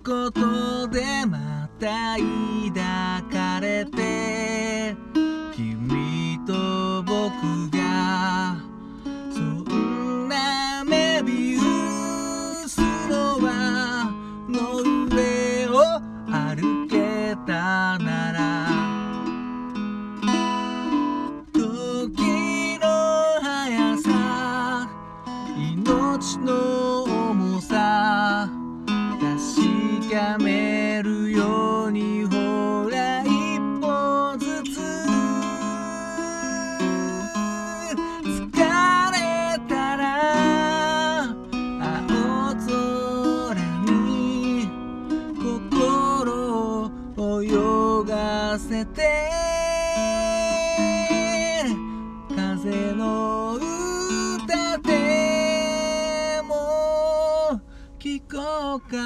く聞こうか。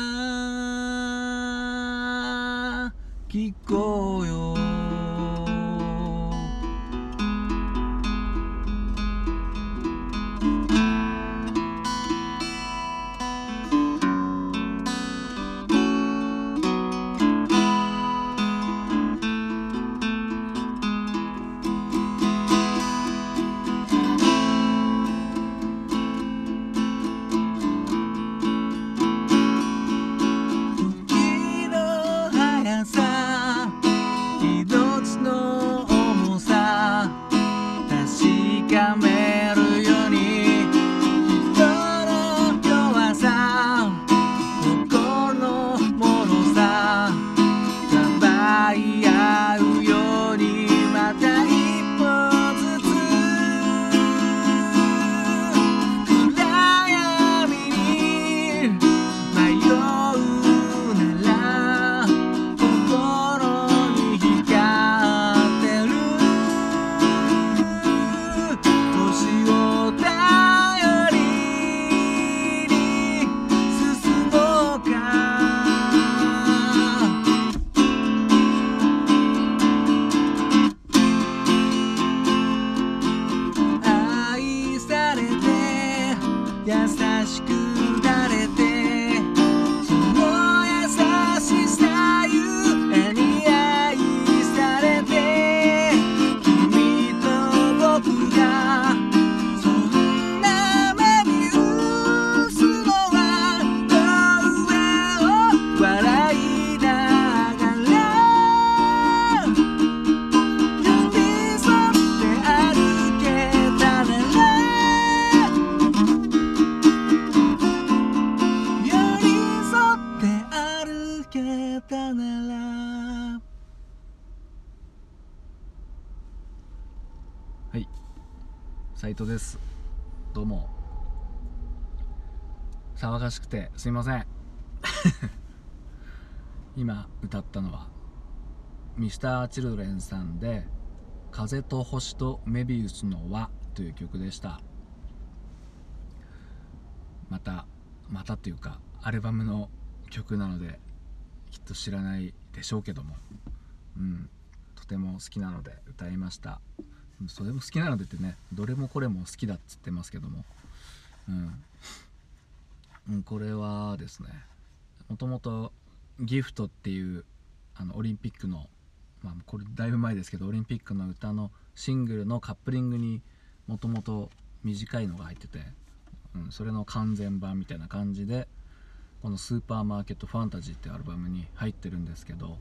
聞こうよ。snow. 斉藤です。どうも。騒がしくてすいません。今歌ったのは Mr.Children さんで「風と星とメビウスの輪」という曲でした。またまたというかアルバムの曲なのできっと知らないでしょうけども。うんとても好きなので歌いました。それも好きなのでってねどれもこれも好きだっつってますけども。うん、これはですねもともとギフトっていうあのオリンピックのまあこれだいぶ前ですけどオリンピックの歌のシングルのカップリングにもともと短いのが入ってて、うん、それの完全版みたいな感じでこの「スーパーマーケットファンタジー」っていうアルバムに入ってるんですけど、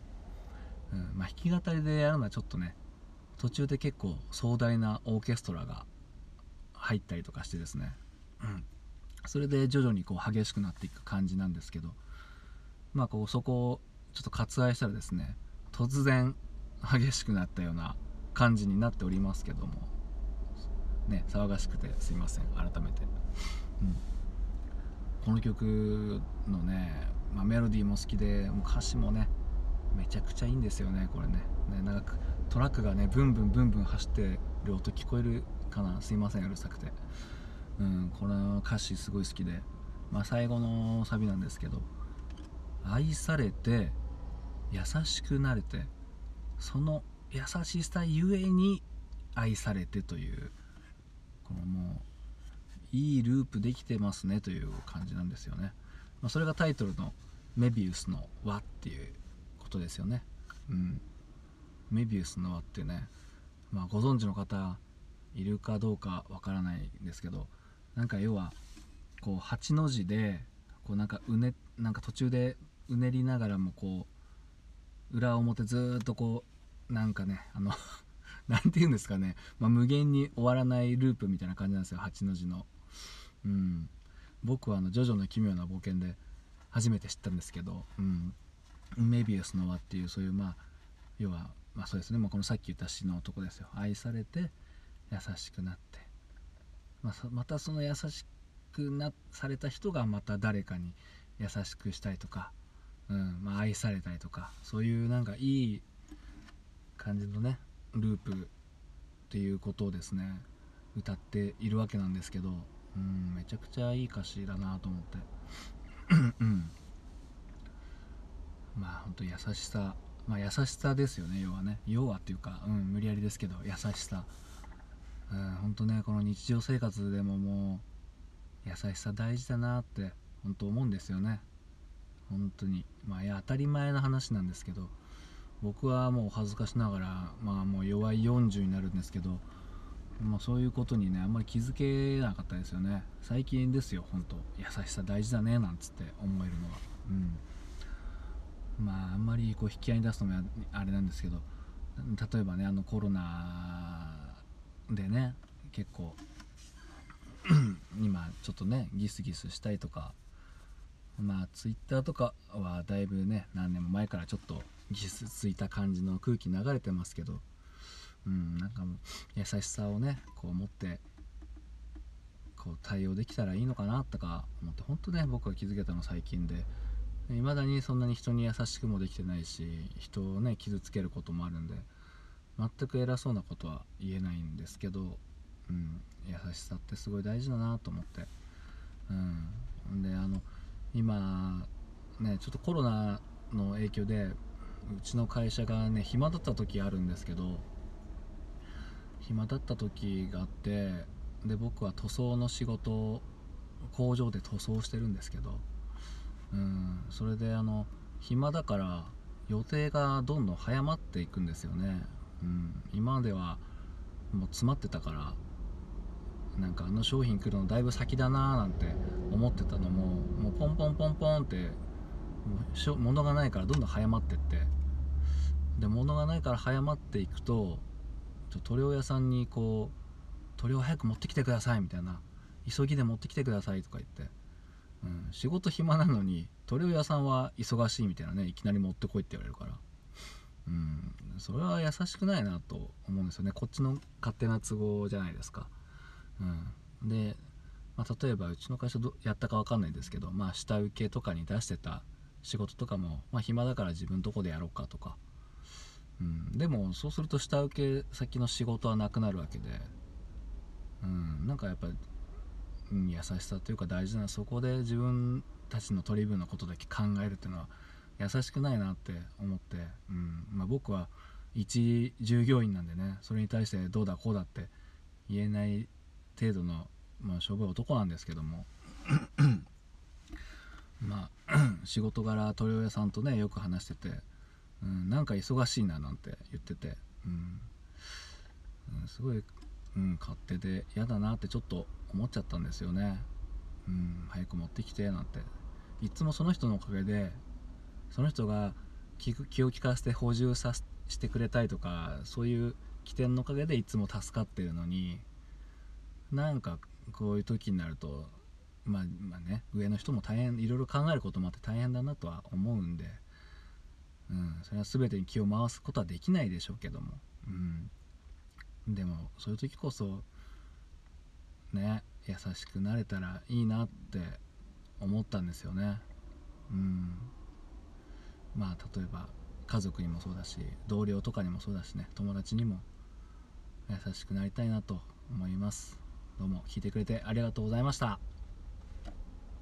うんまあ、弾き語りでやるのはちょっとね途中で結構壮大なオーケストラが入ったりとかしてですね、うん、それで徐々にこう激しくなっていく感じなんですけどまあこうそこをちょっと割愛したらですね突然激しくなったような感じになっておりますけどもね騒がしくてすいません改めて、うん、この曲のね、まあ、メロディーも好きでもう歌詞もねめちゃくちゃいいんですよねこれね。ねなんかトラックがねブンブンブンブン走ってる音聞こえるかな。すいませんうるさくて。うんこの歌詞すごい好きで。まあ最後のサビなんですけど。愛されて優しくなれてその優しさゆえに愛されてというこのもういいループできてますねという感じなんですよね、まあ、それがタイトルの「メビウスの輪」っていうことですよね。うん。メビウスの輪ってね、まあ、ご存知の方いるかどうかわからないんですけどなんか要はこう8の字でこうなんかうねなんか途中でうねりながらもこう裏表ずっとこうなんかねあの 何て言うんですかね、まあ、無限に終わらないループみたいな感じなんですよ8の字の。うん。僕はあの「ジョジョの奇妙な冒険」で初めて知ったんですけど、うん、メビウスの輪っていうそういうまあ要はまあそうですね、まあ、このさっき言った詩の男ですよ。愛されて優しくなって、まあ、またその優しくなされた人がまた誰かに優しくしたいとか、うんまあ、愛されたりとかそういうなんかいい感じのねループっていうことをですね歌っているわけなんですけど、うん、めちゃくちゃいい歌詞だなと思って。うん。まあほんと優しさ。まあ優しさですよね要はね。要はっていうか、うん、無理やりですけど優しさ。うん、ほんとねこの日常生活でももう優しさ大事だなって本当思うんですよね。本当に。まあいや当たり前の話なんですけど僕はもう恥ずかしながらまあもう弱い40になるんですけどまあ、そういうことにねあんまり気づけなかったですよね。最近ですよ本当。優しさ大事だねなんつって思えるのは。うん。まああんまりこう引き合いに出すのもあれなんですけど例えばねあのコロナでね結構 今ちょっとねギスギスしたりとかまあツイッターとかはだいぶね何年も前からちょっとギスついた感じの空気流れてますけどうんなんかもう優しさをねこう持ってこう対応できたらいいのかなとか思って本当ね僕は気づけたの最近で未だにそんなに人に優しくもできてないし人をね傷つけることもあるんで全く偉そうなことは言えないんですけど、うん、優しさってすごい大事だなと思って、うん、であの今ねちょっとコロナの影響でうちの会社がね暇だった時あるんですけど暇だった時があってで僕は塗装の仕事工場で塗装してるんですけど、うん、それであの暇だから予定がどんどん早まっていくんですよね、うん、今まではもう詰まってたからなんかあの商品来るのだいぶ先だなーなんて思ってたのももうポンポンポンポンってもう物がないからどんどん早まってってで物がないから早まっていくと塗料屋さんにこう塗料早く持ってきてくださいみたいな急ぎで持ってきてくださいとか言って、仕事暇なのに塗料屋さんは忙しいみたいなねいきなり持ってこいって言われるから、うん、それは優しくないなと思うんですよね。こっちの勝手な都合じゃないですか、うん、で、まあ、例えばうちの会社どやったか分かんないんですけど、まあ、下請けとかに出してた仕事とかも、まあ、暇だから自分どこでやろうかとか。うん、でもそうすると下請け先の仕事はなくなるわけで、うん、なんかやっぱり、うん、優しさというか大事なそこで自分たちの取り分のことだけ考えるっていうのは優しくないなって思って、うん。まあ、僕は一従業員なんでねそれに対してどうだこうだって言えない程度の、まあ、しょぼい男なんですけども。まあ 仕事柄豊屋さんとねよく話しててうん、なんか忙しいななんて言ってて、うん、うん、すごい、うん、勝手で嫌だなってちょっと思っちゃったんですよね、うん、早く持ってきてなんて。いつもその人のおかげでその人が気気を利かせて補充さしてくれたりとかそういう起点のおかげでいつも助かってるのになんかこういう時になるとまあまあね上の人も大変いろいろ考えることもあって大変だなとは思うんでうん、それは全てに気を回すことはできないでしょうけども、うん、でもそういう時こそね優しくなれたらいいなって思ったんですよね。うん。まあ例えば家族にもそうだし同僚とかにもそうだしね友達にも優しくなりたいなと思います。どうも聞いてくれてありがとうございました。